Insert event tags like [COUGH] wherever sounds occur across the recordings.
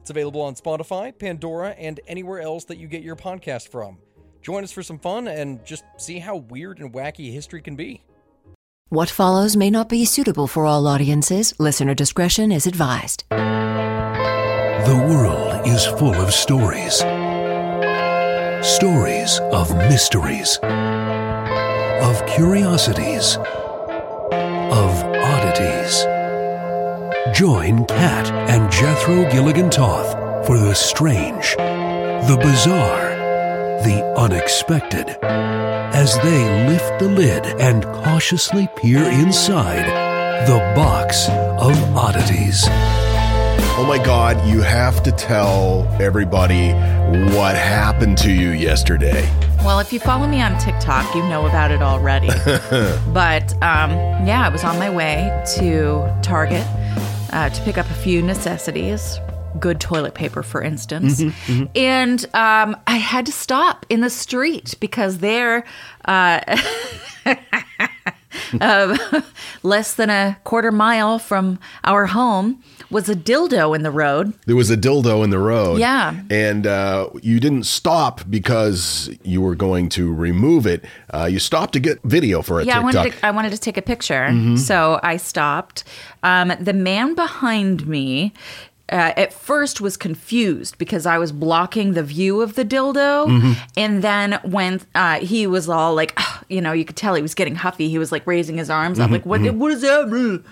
It's available on Spotify, Pandora, and anywhere else that you get your podcast from. Join us for some fun and just see how weird and wacky history can be. What follows may not be suitable for all audiences. Listener discretion is advised. The world is full of stories. Stories of mysteries, of curiosities, Join Kat and Jethro Gilligan Toth for the strange, the bizarre, the unexpected as they lift the lid and cautiously peer inside the box of oddities. Oh my God, you have to tell everybody what happened to you yesterday. Well, if you follow me on TikTok, you know about it already. [LAUGHS] but um, yeah, I was on my way to Target uh, to pick up a few necessities. Good toilet paper, for instance. And um, I had to stop in the street because there, uh, uh, [LAUGHS] [LAUGHS] less than a quarter mile from our home, was a dildo in the road. There was a dildo in the road. Yeah. And uh, you didn't stop because you were going to remove it. Uh, you stopped to get video for a Yeah, I wanted to, I wanted to take a picture, so I stopped. Um, the man behind me. Uh, at first was confused because I was blocking the view of the dildo, and then when uh, he was all like, you know, you could tell he was getting huffy. He was like raising his arms up, like, "What? What is that?"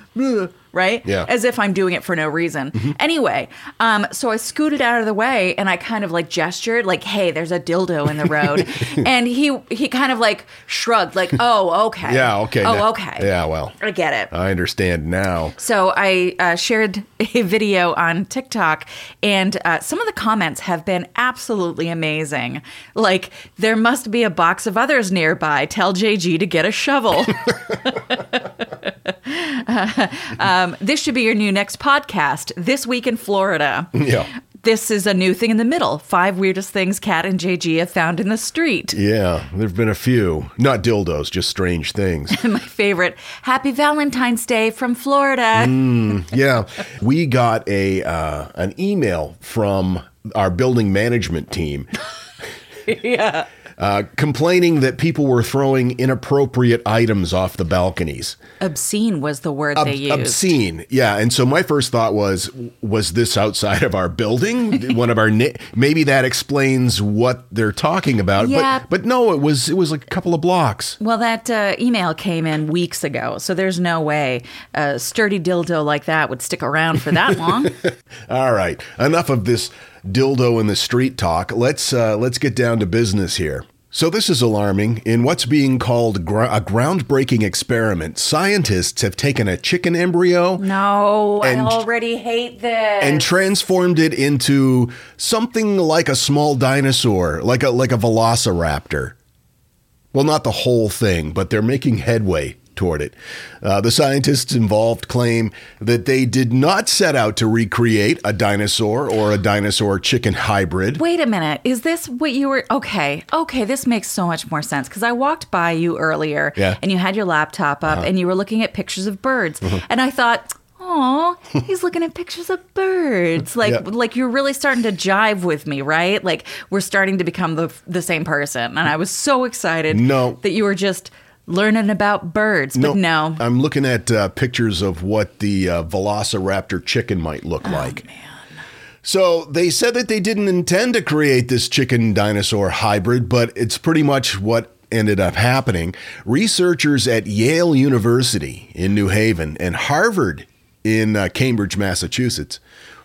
Blah, blah," Right? Yeah. As if I'm doing it for no reason. Anyway, um, so I scooted out of the way and I kind of like gestured, like, "Hey, there's a dildo in the road," [LAUGHS] and he he kind of like shrugged, like, "Oh, okay." yeah, okay. Oh, now- okay. Yeah, well, I get it. I understand now. So I uh, shared a video on TikTok, and uh, some of the comments have been absolutely amazing. Like, there must be a box of others nearby. Tell JG to get a shovel. [LAUGHS] [LAUGHS] um, this should be your new next podcast. This week in Florida. Yeah. This is a new thing in the middle. Five weirdest things Kat and JG have found in the street. Yeah, there have been a few. Not dildos, just strange things. [LAUGHS] My favorite. Happy Valentine's Day from Florida. yeah, we got a uh, an email from our building management team. [LAUGHS] yeah. Uh, complaining that people were throwing inappropriate items off the balconies. Obscene was the word Ob- they used. obscene, yeah. And so my first thought was, was this outside of our building? [LAUGHS] One of our na- maybe that explains what they're talking about. Yeah. But but no, it was it was like a couple of blocks. Well, that uh, email came in weeks ago, so there's no way a sturdy dildo like that would stick around for that long. [LAUGHS] All right, enough of this dildo in the street talk. Let's uh, let's get down to business here. So this is alarming. In what's being called a groundbreaking experiment, scientists have taken a chicken embryo no, And- I already hate this. and transformed it into something like a small dinosaur, like a like a velociraptor. Well, not the whole thing, but they're making headway toward it. Uh, the scientists involved claim that they did not set out to recreate a dinosaur or a dinosaur chicken hybrid. Wait a minute. Is this what you were? Okay. Okay. This makes so much more sense because I walked by you earlier Yeah. Uh-huh. and you had your laptop up and you were looking at pictures of birds. And I thought, oh, he's looking at pictures of birds. Like, Yeah. like you're really starting to jive with me, right? Like we're starting to become the, the same person. And I was so excited No. that you were just learning about birds. But no. I'm looking at uh, pictures of what the uh, velociraptor chicken might Oh, look like. So they said that they didn't intend to create this chicken dinosaur hybrid, but it's pretty much what ended up happening. Researchers at Yale University in New Haven and Harvard in uh, Cambridge, Massachusetts,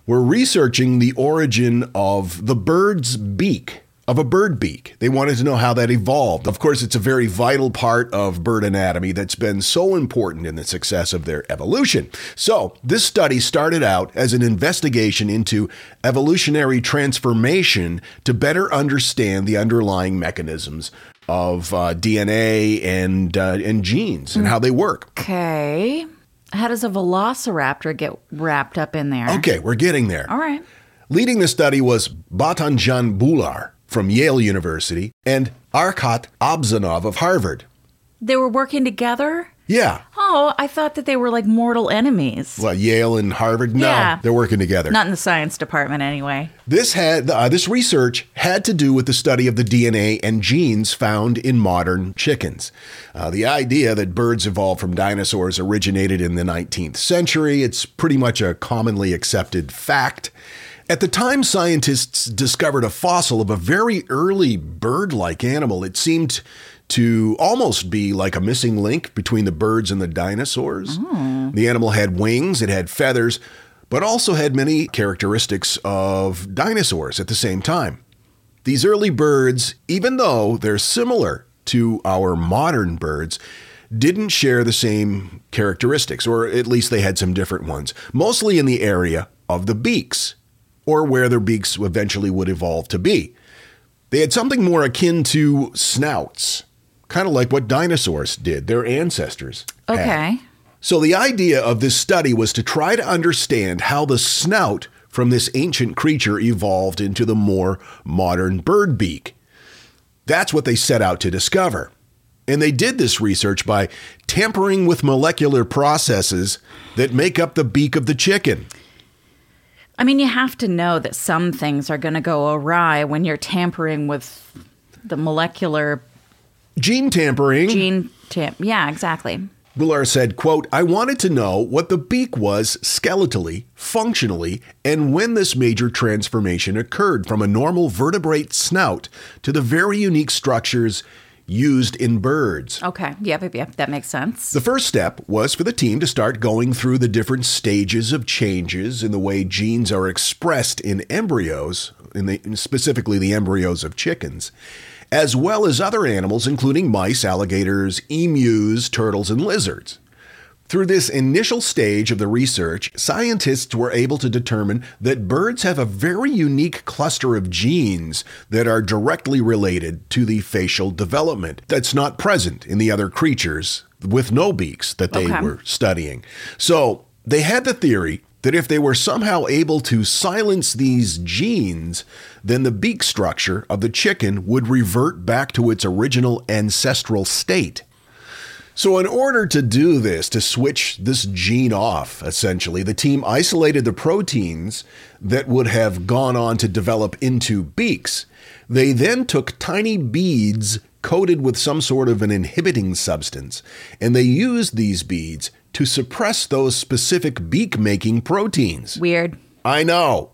were researching the origin of the bird's beak. Of a bird beak. They wanted to know how that evolved. Of course, it's a very vital part of bird anatomy that's been so important in the success of their evolution. So, this study started out as an investigation into evolutionary transformation to better understand the underlying mechanisms of uh, DNA and uh, and genes and how they work. Okay. How does a velociraptor get wrapped up in there? Okay, we're getting there. All right. Leading the study was Bhart-Anjan Bhullar from Yale University and Arkhat Abzhanov of Harvard. They were working together? Yeah. Oh, I thought that they were like mortal enemies. Well, Yale and Harvard, no, Yeah. they're working together. Not in the science department, anyway. This had uh, this research had to do with the study of the DNA and genes found in modern chickens. Uh, the idea that birds evolved from dinosaurs originated in the 19th century. It's pretty much a commonly accepted fact. At the time, scientists discovered a fossil of a very early bird-like animal. It seemed to almost be like a missing link between the birds and the dinosaurs. Mm. The animal had wings, it had feathers, but also had many characteristics of dinosaurs at the same time. These early birds, even though they're similar to our modern birds, didn't share the same characteristics, or at least they had some different ones, mostly in the area of the beaks, or where their beaks eventually would evolve to be. They had something more akin to snouts, kind of like what dinosaurs did, their ancestors. had. Okay. So the idea of this study was to try to understand how the snout from this ancient creature evolved into the more modern bird beak. That's what they set out to discover. And they did this research by tampering with molecular processes that make up the beak of the chicken. I mean, you have to know that some things are going to go awry when you're tampering with the molecular Gene tampering. gene tamp. Yeah, exactly. Bhullar said, quote, I wanted to know what the beak was skeletally, functionally, and when this major transformation occurred from a normal vertebrate snout to the very unique structures used in birds. Okay. Yep, yep, yep. That makes sense. The first step was for the team to start going through the different stages of changes in the way genes are expressed in embryos, in the, specifically the embryos of chickens, as well as other animals, including mice, alligators, emus, turtles, and lizards. Through this initial stage of the research, scientists were able to determine that birds have a very unique cluster of genes that are directly related to the facial development that's not present in the other creatures with no beaks that they Okay. were studying. So they had the theory that if they were somehow able to silence these genes, then the beak structure of the chicken would revert back to its original ancestral state. So, in order to do this, to switch this gene off, essentially, the team isolated the proteins that would have gone on to develop into beaks. They then took tiny beads coated with some sort of an inhibiting substance, and they used these beads to suppress those specific beak making proteins. Weird. I know.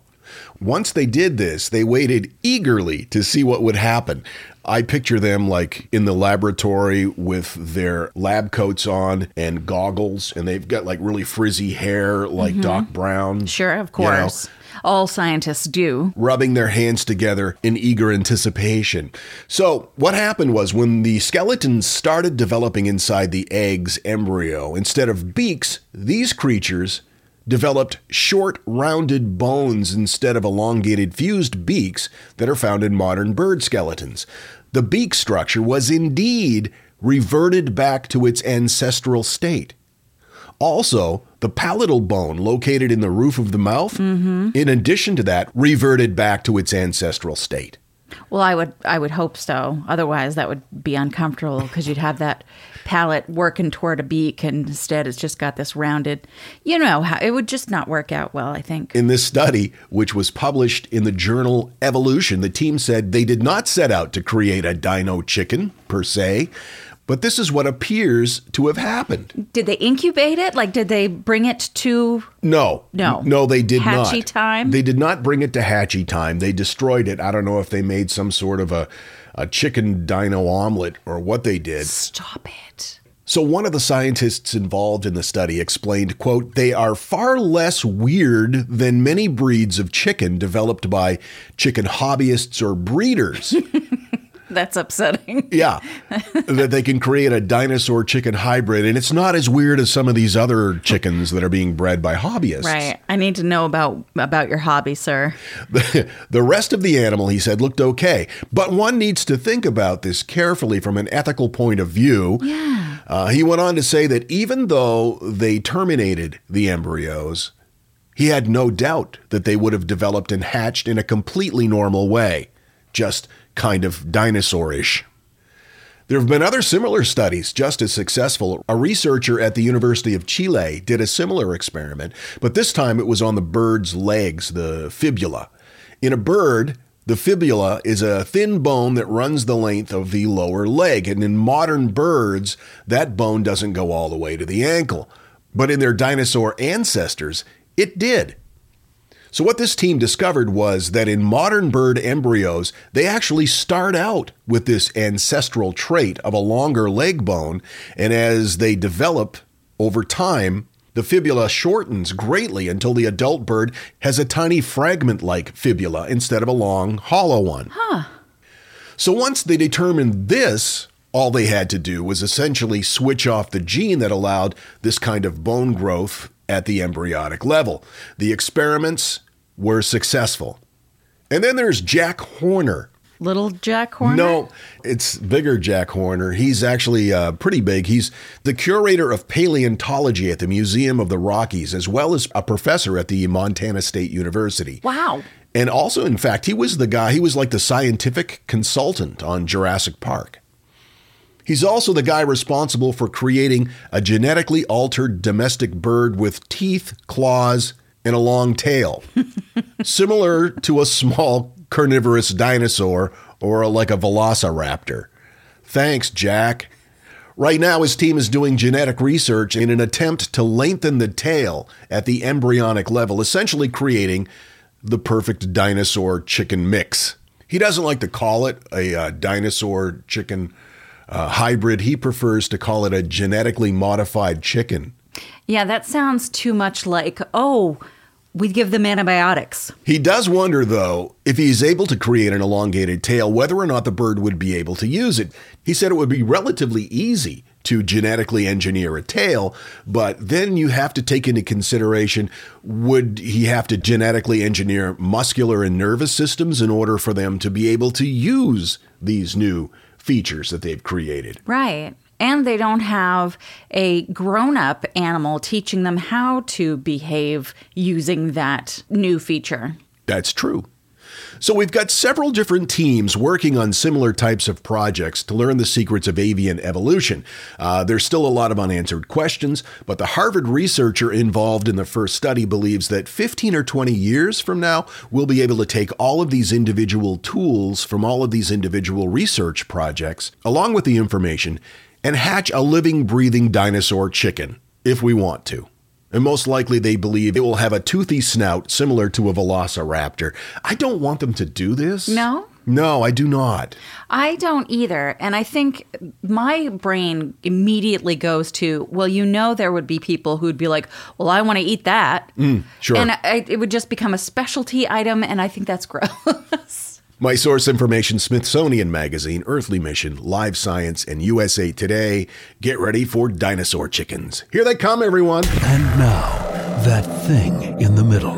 Once they did this, they waited eagerly to see what would happen. I picture them like in the laboratory with their lab coats on and goggles, and they've got like really frizzy hair, like mm-hmm. Doc Brown. Sure, of you know, course. All scientists do. rubbing their hands together in eager anticipation. So, what happened was when the skeletons started developing inside the egg's embryo, instead of beaks, these creatures developed short, rounded bones instead of elongated, fused beaks that are found in modern bird skeletons. The beak structure was indeed reverted back to its ancestral state. Also, the palatal bone located in the roof of the mouth, mm-hmm. in addition to that, reverted back to its ancestral state. Well, I would I would hope so. Otherwise, that would be uncomfortable because you'd have that palate working toward a beak, and instead, it's just got this rounded. You know, it would just not work out well. I think. In this study, which was published in the journal Evolution, the team said they did not set out to create a dino chicken per se, but this is what appears to have happened. Did they incubate it? Like, did they bring it to? No. No. No, they did not. Hatchy time? They did not bring it to hatchy time. They destroyed it. I don't know if they made some sort of a, a chicken dino omelet or what they did. Stop it. So one of the scientists involved in the study explained, quote, they are far less weird than many breeds of chicken developed by chicken hobbyists or breeders. [LAUGHS] [LAUGHS] That's upsetting. Yeah, that they can create a dinosaur chicken hybrid, and it's not as weird as some of these other chickens that are being bred by hobbyists. Right. I need to know about about your hobby, sir. The, the rest of the animal, he said, looked okay, but one needs to think about this carefully from an ethical point of view. Yeah. Uh, he went on to say that even though they terminated the embryos, he had no doubt that they would have developed and hatched in a completely normal way, just kind of dinosaurish. There have been other similar studies just as successful. A researcher at the University of Chile did a similar experiment, but this time it was on the bird's legs, the fibula. In a bird, the fibula is a thin bone that runs the length of the lower leg, and in modern birds, that bone doesn't go all the way to the ankle. But in their dinosaur ancestors, it did. So, what this team discovered was that in modern bird embryos, they actually start out with this ancestral trait of a longer leg bone, and as they develop over time, the fibula shortens greatly until the adult bird has a tiny fragment like fibula instead of a long, hollow one. Huh. So, once they determined this, all they had to do was essentially switch off the gene that allowed this kind of bone growth at the embryonic level. The experiments were successful. And then there's Jack Horner. Little Jack Horner? No, it's bigger Jack Horner. He's actually uh, pretty big. He's the curator of paleontology at the Museum of the Rockies, as well as a professor at the Montana State University. Wow. And also, in fact, he was the guy, he was like the scientific consultant on Jurassic Park. He's also the guy responsible for creating a genetically altered domestic bird with teeth, claws, and a long tail, [LAUGHS] similar to a small carnivorous dinosaur or like a velociraptor. Thanks, Jack. Right now, his team is doing genetic research in an attempt to lengthen the tail at the embryonic level, essentially creating the perfect dinosaur chicken mix. He doesn't like to call it a uh, dinosaur chicken uh, hybrid. He prefers to call it a genetically modified chicken. Yeah, that sounds too much like, oh, we give them antibiotics. He does wonder, though, if he's able to create an elongated tail, whether or not the bird would be able to use it. He said it would be relatively easy to genetically engineer a tail, but then you have to take into consideration would he have to genetically engineer muscular and nervous systems in order for them to be able to use these new features that they've created? Right. And they don't have a grown up animal teaching them how to behave using that new feature. That's true. So we've got several different teams working on similar types of projects to learn the secrets of avian evolution. Uh, there's still a lot of unanswered questions, but the Harvard researcher involved in the first study believes that 15 or 20 years from now, we'll be able to take all of these individual tools from all of these individual research projects, along with the information, and hatch a living, breathing dinosaur chicken, if we want to. And most likely they believe it will have a toothy snout similar to a velociraptor. I don't want them to do this. No? No, I do not. I don't either. And I think my brain immediately goes to, well, you know, there would be people who'd be like, well, I want to eat that. Mm, sure. And I, it would just become a specialty item. And I think that's [LAUGHS] gross. My source information Smithsonian Magazine, Earthly Mission, Live Science, and USA Today. Get ready for dinosaur chickens. Here they come, everyone. And now, that thing in the middle.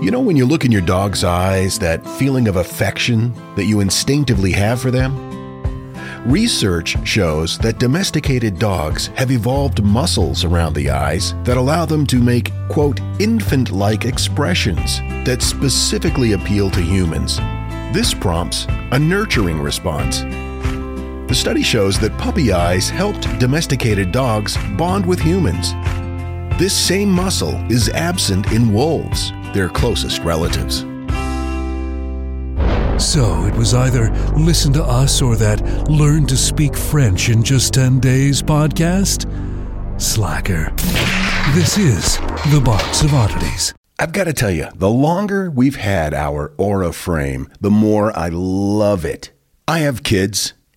You know, when you look in your dog's eyes, that feeling of affection that you instinctively have for them? Research shows that domesticated dogs have evolved muscles around the eyes that allow them to make, quote, infant like expressions that specifically appeal to humans. This prompts a nurturing response. The study shows that puppy eyes helped domesticated dogs bond with humans. This same muscle is absent in wolves, their closest relatives. So it was either listen to us or that learn to speak French in just 10 days podcast? Slacker. This is the Box of Oddities. I've got to tell you, the longer we've had our Aura frame, the more I love it. I have kids,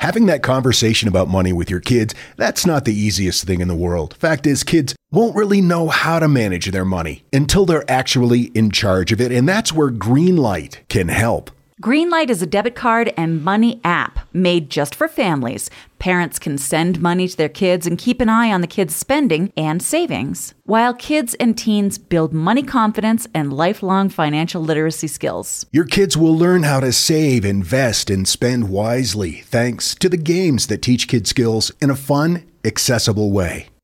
Having that conversation about money with your kids, that's not the easiest thing in the world. Fact is, kids won't really know how to manage their money until they're actually in charge of it, and that's where Greenlight can help. Greenlight is a debit card and money app made just for families. Parents can send money to their kids and keep an eye on the kids' spending and savings, while kids and teens build money confidence and lifelong financial literacy skills. Your kids will learn how to save, invest, and spend wisely thanks to the games that teach kids skills in a fun, accessible way.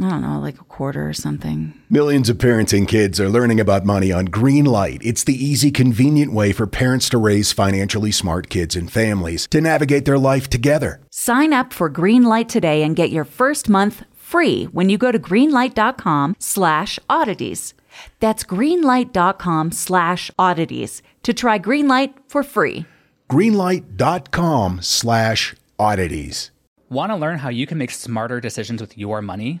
I don't know, like a quarter or something. Millions of parents and kids are learning about money on Greenlight. It's the easy, convenient way for parents to raise financially smart kids and families to navigate their life together. Sign up for Greenlight today and get your first month free when you go to greenlight.com slash oddities. That's greenlight.com slash oddities to try Greenlight for free. Greenlight.com slash oddities. Want to learn how you can make smarter decisions with your money?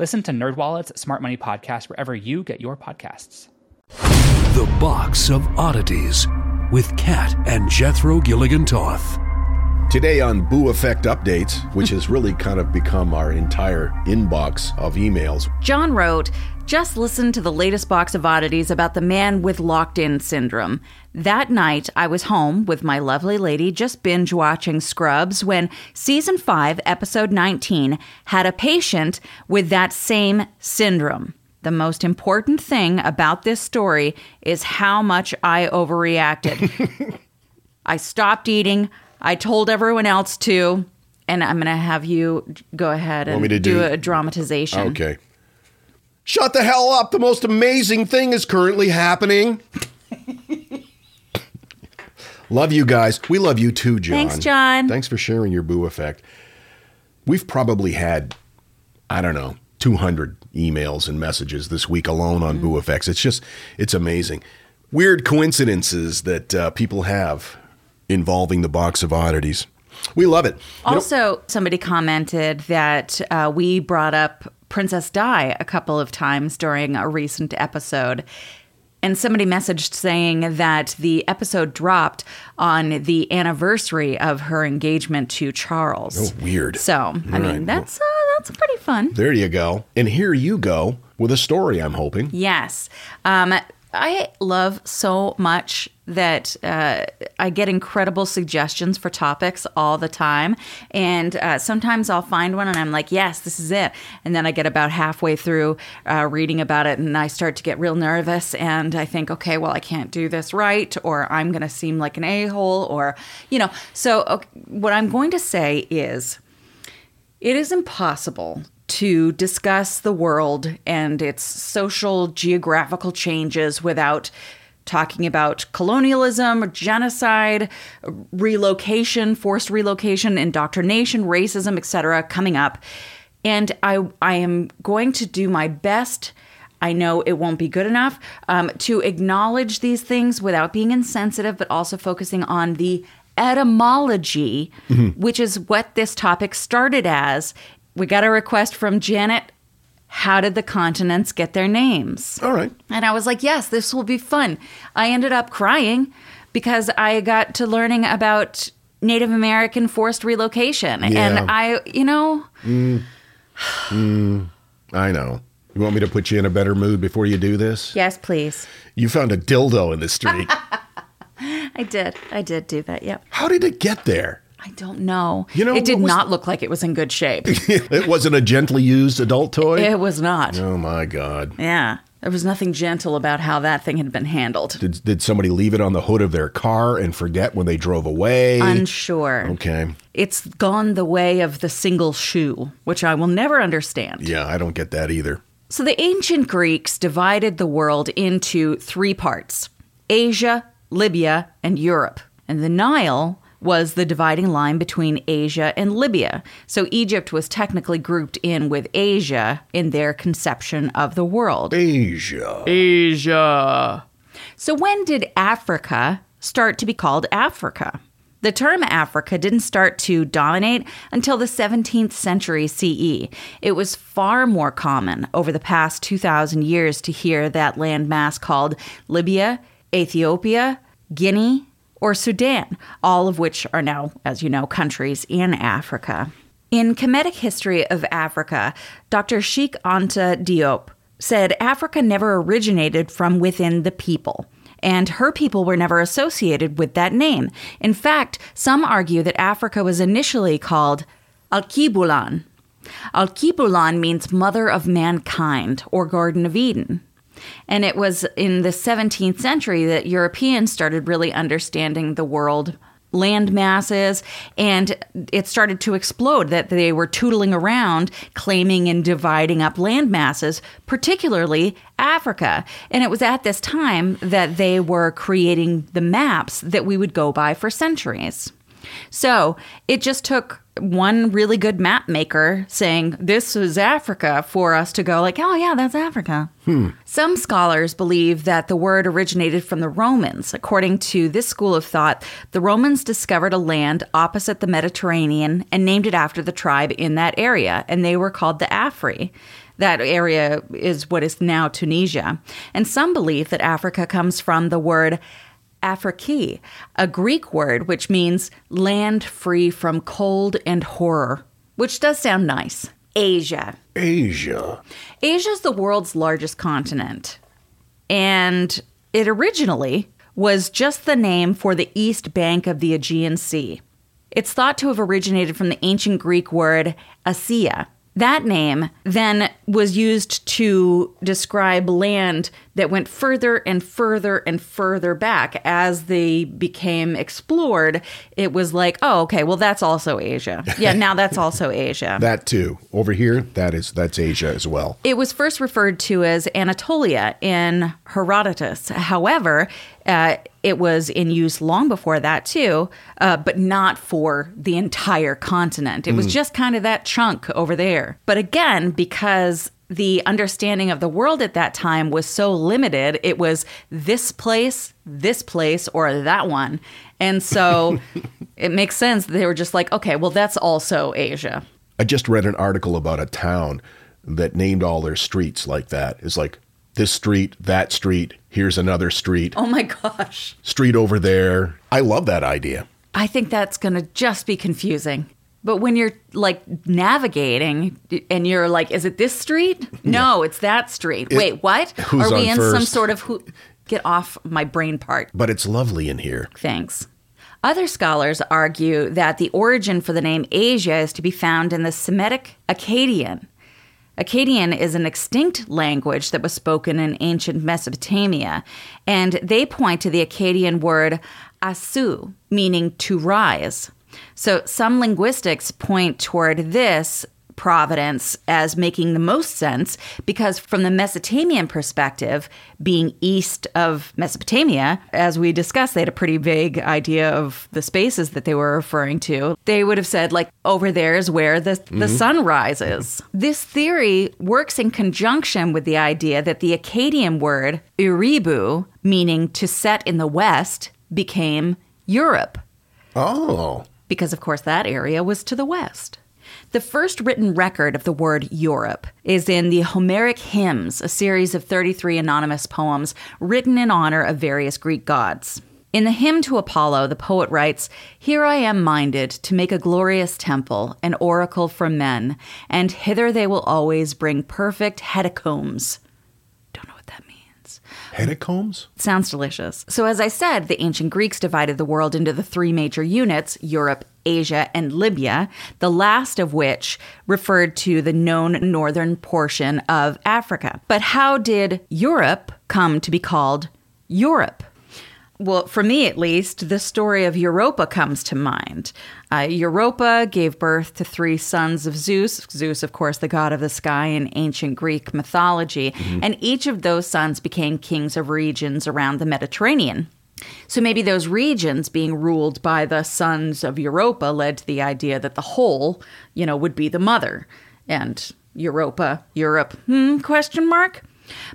Listen to NerdWallet's Smart Money Podcast wherever you get your podcasts. The Box of Oddities with Kat and Jethro Gilligan Toth. Today on Boo Effect Updates, which has really kind of become our entire inbox of emails. John wrote, just listen to the latest box of oddities about the man with locked in syndrome. That night, I was home with my lovely lady just binge watching Scrubs when season 5, episode 19, had a patient with that same syndrome. The most important thing about this story is how much I overreacted. [LAUGHS] I stopped eating. I told everyone else to. And I'm going to have you go ahead and do, do- a dramatization. Okay. Shut the hell up. The most amazing thing is currently happening. [LAUGHS] love you guys. We love you too, John. Thanks, John. Thanks for sharing your boo effect. We've probably had, I don't know, 200 emails and messages this week alone on boo effects. It's just, it's amazing. Weird coincidences that uh, people have involving the box of oddities. We love it. You know- Also, somebody commented that uh, we brought up Princess Di a couple of times during a recent episode. And somebody messaged saying that the episode dropped on the anniversary of her engagement to Charles. Oh, weird. So, I mean, right. that's uh, that's pretty fun. there you go. And here you go with a story, I'm hoping. Yes. Um, I love so much that uh, I get incredible suggestions for topics all the time. And uh, sometimes I'll find one and I'm like, yes, this is it. And then I get about halfway through uh, reading about it and I start to get real nervous. And I think, okay, well, I can't do this right, or I'm going to seem like an a hole, or, you know. So, okay, what I'm going to say is, it is impossible to discuss the world and its social geographical changes without talking about colonialism, genocide, relocation, forced relocation, indoctrination, racism, etc. coming up. And I I am going to do my best I know it won't be good enough um, to acknowledge these things without being insensitive, but also focusing on the etymology, which is what this topic started as. We got a request from Janet. How did the continents get their names? All right. And I was like, yes, this will be fun. I ended up crying because I got to learning about Native American forced relocation. Yeah. And I, you know, mm. Mm. I know. You want me to put you in a better mood before you do this? yes, please. You found a dildo in the street. [LAUGHS] I did. I did do that. Yep. How did it get there? I don't know. You know, it did was- not look like it was in good shape. [LAUGHS] it wasn't a gently used adult toy? it was not. Oh my God. Yeah. There was nothing gentle about how that thing had been handled. Did, did somebody leave it on the hood of their car and forget when they drove away? Unsure. okay. It's gone the way of the single shoe, which I will never understand. Yeah, I don't get that either. So the ancient Greeks divided the world into three parts Asia, Libya, and Europe. And the Nile was the dividing line between Asia and Libya. So Egypt was technically grouped in with Asia in their conception of the world. Asia. Asia. So when did Africa start to be called Africa? The term Africa didn't start to dominate until the 17th century CE. It was far more common over the past 2,000 years to hear that landmass called Libya, Ethiopia, Guinea, or Sudan, all of which are now, as you know, countries in Africa. In Kemetic History of Africa, Dr. Cheikh Anta Diop said Africa never originated from within the people, and her people were never associated with that name. In fact, some argue that Africa was initially called Alkebulan. Alkebulan means mother of mankind or Garden of Eden. And it was in the 17th century that Europeans started really understanding the world land masses and it started to explode that they were tootling around claiming and dividing up land masses particularly Africa. And it was at this time that they were creating the maps that we would go by for centuries so it just took one really good map maker saying this is Africa for us to go like, oh yeah, that's Africa. Hmm. Some scholars believe that the word originated from the Romans. According to this school of thought, the Romans discovered a land opposite the Mediterranean and named it after the tribe in that area, and they were called the Afri. That area is what is now Tunisia. And some believe that Africa comes from the word Afriki, a Greek word which means land free from cold and horror, which does sound nice. Asia. Asia. Asia is the world's largest continent, and it originally was just the name for the east bank of the Aegean Sea. It's thought to have originated from the ancient Greek word Asia, That name then was used to describe land that went further and further and further back as they became explored. It was like, oh, okay, well, that's also Asia. Yeah, now that's also Asia. [LAUGHS] That too. Over here, that is that's Asia as well. It was first referred to as Anatolia in Herodotus. However, uh, it was in use long before that too, uh, but not for the entire continent. It was just kind of that chunk over there. But again, because the understanding of the world at that time was so limited, it was this place, this place, or that one. And so [LAUGHS] it makes sense that they were just like, okay, well, that's also Asia. I just read an article about a town that named all their streets like that. It's like this street, that street, here's another street, Oh my gosh. street over there. I love that idea. I think that's going to just be confusing. But when you're like navigating and you're like, is it this street? No, it's that street. Wait, what? who's Are we in some sort of who? Get off my brain part. But it's lovely in here. Thanks. Other scholars argue that the origin for the name Asia is to be found in the Semitic Akkadian. Akkadian is an extinct language that was spoken in ancient Mesopotamia, and they point to the Akkadian word asu, meaning to rise. So some linguistics point toward this providence as making the most sense because from the Mesopotamian perspective, being east of Mesopotamia, as we discussed, they had a pretty vague idea of the spaces that they were referring to. They would have said like over there is where the the mm-hmm. sun rises. This theory works in conjunction with the idea that the Akkadian word Uribu, meaning to set in the west, became Europe Oh. Because, of course, that area was to the west. The first written record of the word Europe is in the Homeric Hymns, a series of 33 anonymous poems written in honor of various Greek gods. In the hymn to Apollo, the poet writes, Here I am minded to make a glorious temple, an oracle for men, and hither they will always bring perfect hecatombs. Don't know what that means. Hecatombs? Sounds delicious. So, as I said, the ancient Greeks divided the world into the three major units Europe, Asia, and Libya, the last of which referred to the known northern portion of Africa. But how did Europe come to be called Europe? Well, for me at least, the story of Europa comes to mind. Uh, Europa gave birth to three sons of Zeus. Zeus, of course, the god of the sky in ancient Greek mythology. And each of those sons became kings of regions around the Mediterranean. So maybe those regions being ruled by the sons of Europa led to the idea that the whole, you know, would be the mother. And Europa, Europe, hmm, question mark?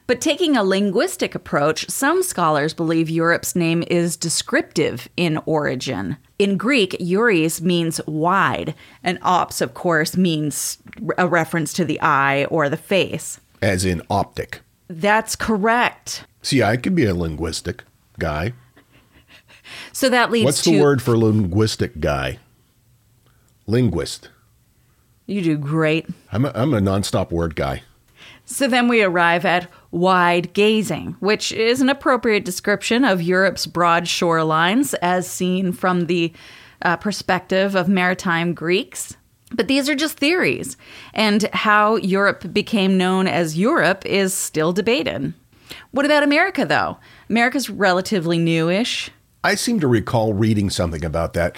But taking a linguistic approach, some scholars believe Europe's name is descriptive in origin. In Greek, Euris means wide, and ops, of course, means a reference to the eye or the face. As in optic. That's correct. See, I could be a linguistic guy. So that leads What's to the word for linguistic guy? Linguist. You do great. I'm a, I'm a nonstop word guy. So then we arrive at wide gazing, which is an appropriate description of Europe's broad shorelines as seen from the uh, perspective of maritime Greeks. But these are just theories, and how Europe became known as Europe is still debated. What about America, though? America's relatively newish. I seem to recall reading something about that.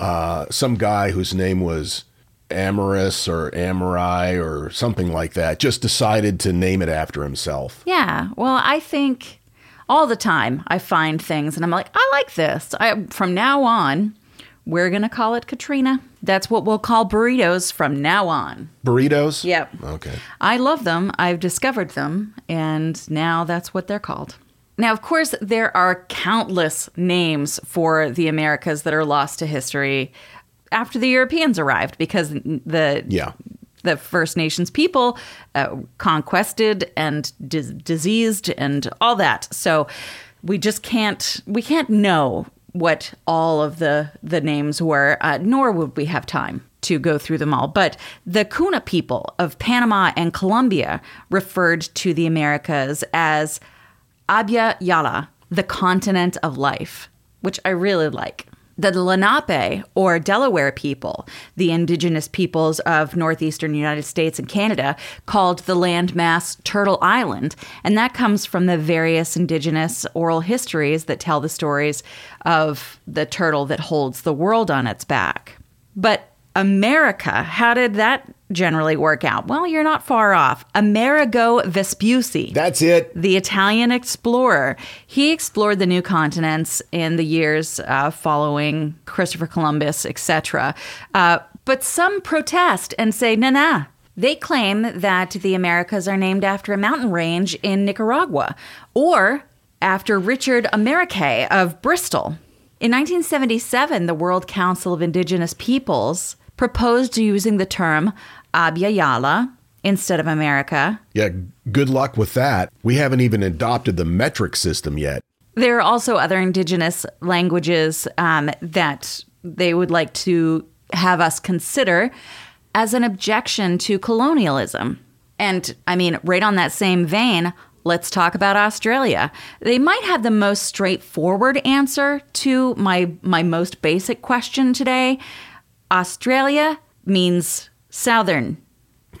Uh, some guy whose name was Amorous or Amorai or something like that just decided to name it after himself. Yeah, well, I think all the time I find things and I'm like, I like this. I, from now on, we're going to call it Katrina. That's what we'll call burritos from now on. Burritos? Yep. Okay. I love them. I've discovered them, and now that's what they're called. Now, of course, there are countless names for the Americas that are lost to history after the Europeans arrived because the Yeah. the First Nations people uh, conquested and dis- diseased and all that. So we just can't we can't know what all of the the names were, uh, nor would we have time to go through them all. But the Kuna people of Panama and Colombia referred to the Americas as Abya Yala, the continent of life, which I really like the Lenape or Delaware people, the indigenous peoples of northeastern United States and Canada, called the landmass Turtle Island. And that comes from the various indigenous oral histories that tell the stories of the turtle that holds the world on its back. But America, how did that generally work out? Well, you're not far off. Amerigo Vespucci. That's it. the Italian explorer. He explored the new continents in the years uh, following Christopher Columbus, etc. Uh, but some protest and say, nah, nah. They claim that the Americas are named after a mountain range in Nicaragua or after Richard Amerike of Bristol. In 1977, the World Council of Indigenous Peoples proposed using the term Abya instead of America. Yeah, good luck with that. We haven't even adopted the metric system yet. There are also other indigenous languages um, that they would like to have us consider as an objection to colonialism. And I mean, right on that same vein, let's talk about Australia. They might have the most straightforward answer to my my most basic question today. Australia means southern.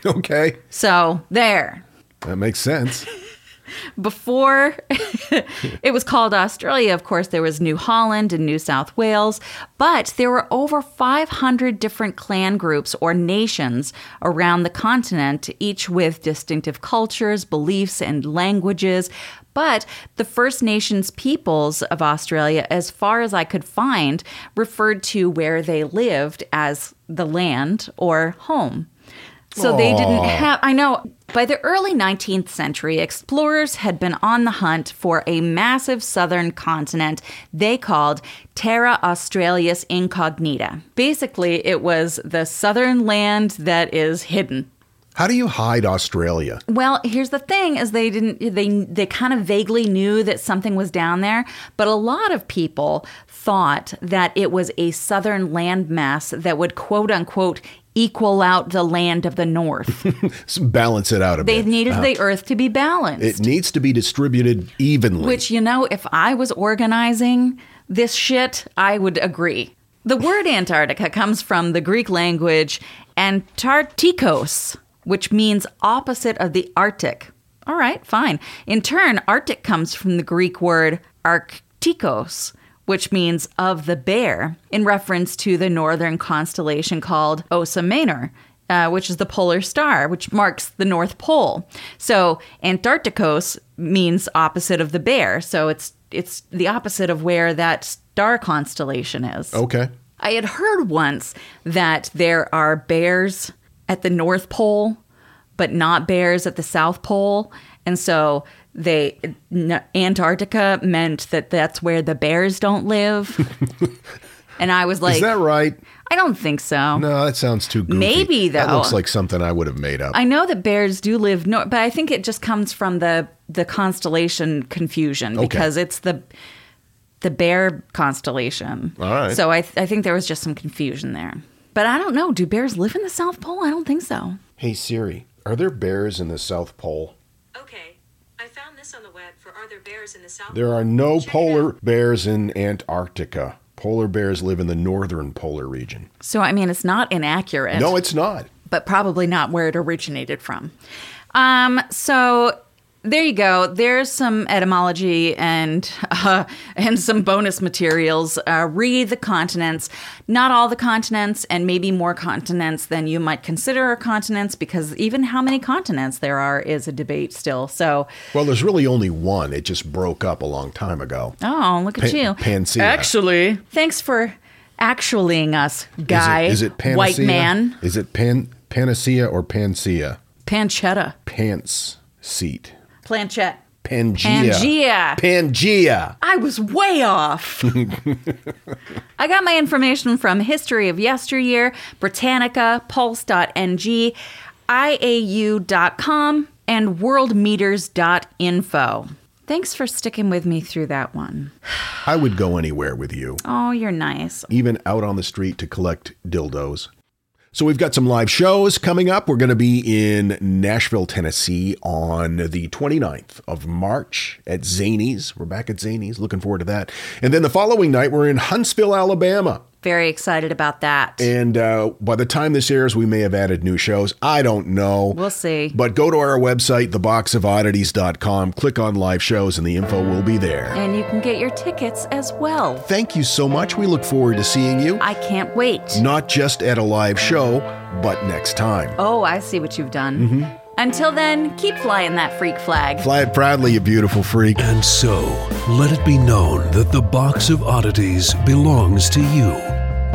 Okay, So, there. that makes sense. [LAUGHS] before [LAUGHS] it was called Australia, of course, there was New Holland and New South Wales, but there were over 500 different clan groups or nations around the continent, each with distinctive cultures, beliefs, and languages. But the First Nations peoples of Australia, as far as I could find, referred to where they lived as the land or home. So they didn't have, I know, by the early 19th century, explorers had been on the hunt for a massive southern continent they called Terra Australis Incognita. Basically, it was the southern land that is hidden. How do you hide Australia? Well, here's the thing is they didn't they they kind of vaguely knew that something was down there, but a lot of people thought that it was a southern landmass that would quote unquote equal out the land of the north. [LAUGHS] Balance it out a they bit. They needed Uh, the earth to be balanced. it needs to be distributed evenly. Which, you know, if I was organizing this shit, I would agree. The word Antarctica comes from the Greek language Antarcticos, which means opposite of the Arctic. All right, fine. In turn, Arctic comes from the Greek word Arctikos, which means of the bear, in reference to the northern constellation called Ursa Minor, uh, which is the polar star, which marks the North Pole. So Antarcticos means opposite of the bear. So it's it's the opposite of where that star constellation is. okay. I had heard once that there are bears at the North Pole, but not bears at the South Pole, and so they n- Antarctica meant that that's where the bears don't live. [LAUGHS] and I was like, Is that right? I don't think so. No, that sounds too goofy. Maybe, That looks like something I would have made up. I know that bears do live north, but I think it just comes from the the constellation confusion Okay. because it's the the bear constellation. All right. So I I think there was just some confusion there. But I don't know. Do bears live in the South Pole? I don't think so. hey Siri, are there bears in the South Pole? Okay, I found this on the web for Are There Bears in the South? There are no Check polar bears in Antarctica. Polar bears live in the northern polar region. So I mean, it's not inaccurate. No, it's not. but probably not where it originated from. Um, so there you go. There's some etymology and [LAUGHS] uh, and some bonus materials. Uh, read the continents, not all the continents, and maybe more continents than you might consider are continents, because even how many continents there are is a debate still. So, Well, there's really only one. It just broke up a long time ago. oh, look at Pa- you, Panacea. Actually, thanks for actuallying us, guy, Is it, is it panacea? white man, Is it pan panacea or pansea? pancetta, Pants seat. Planchette. Pangea. Pangea. Pangea. I was way off. [LAUGHS] I got my information from History of Yesteryear, Britannica, Pulse.ng, IAU.com, and worldometers.info. Thanks for sticking with me through that one. [SIGHS] I would go anywhere with you, Oh, you're nice. even out on the street to collect dildos. So we've got some live shows coming up. We're going to be in Nashville, Tennessee on the 29th of March at Zanies. We're back at Zanies. Looking forward to that. And then the following night, we're in Huntsville, Alabama. Very excited about that. And uh, by the time this airs, we may have added new shows. I don't know. We'll see. But go to our website, theboxofoddities.com, click on live shows, and the info will be there. And you can get your tickets as well. Thank you so much. We look forward to seeing you, I can't wait. not just at a live show, but next time. Oh, I see what you've done. Mm-hmm. Until then, keep flying that freak flag. Fly it proudly, you beautiful freak. And so, let it be known that the box of oddities belongs to you,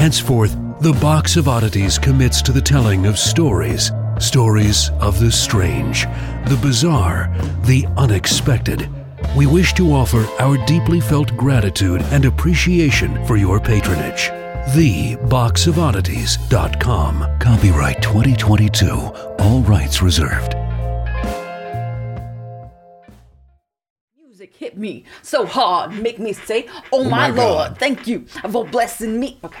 Henceforth, the Box of Oddities commits to the telling of stories. Stories of the strange, the bizarre, the unexpected. We wish to offer our deeply felt gratitude and appreciation for your patronage. TheBoxOfOddities.com. Copyright 2022. All rights reserved. Music hit me so hard, make me say, Oh, oh my, my Lord, God. thank you for blessing me. Okay.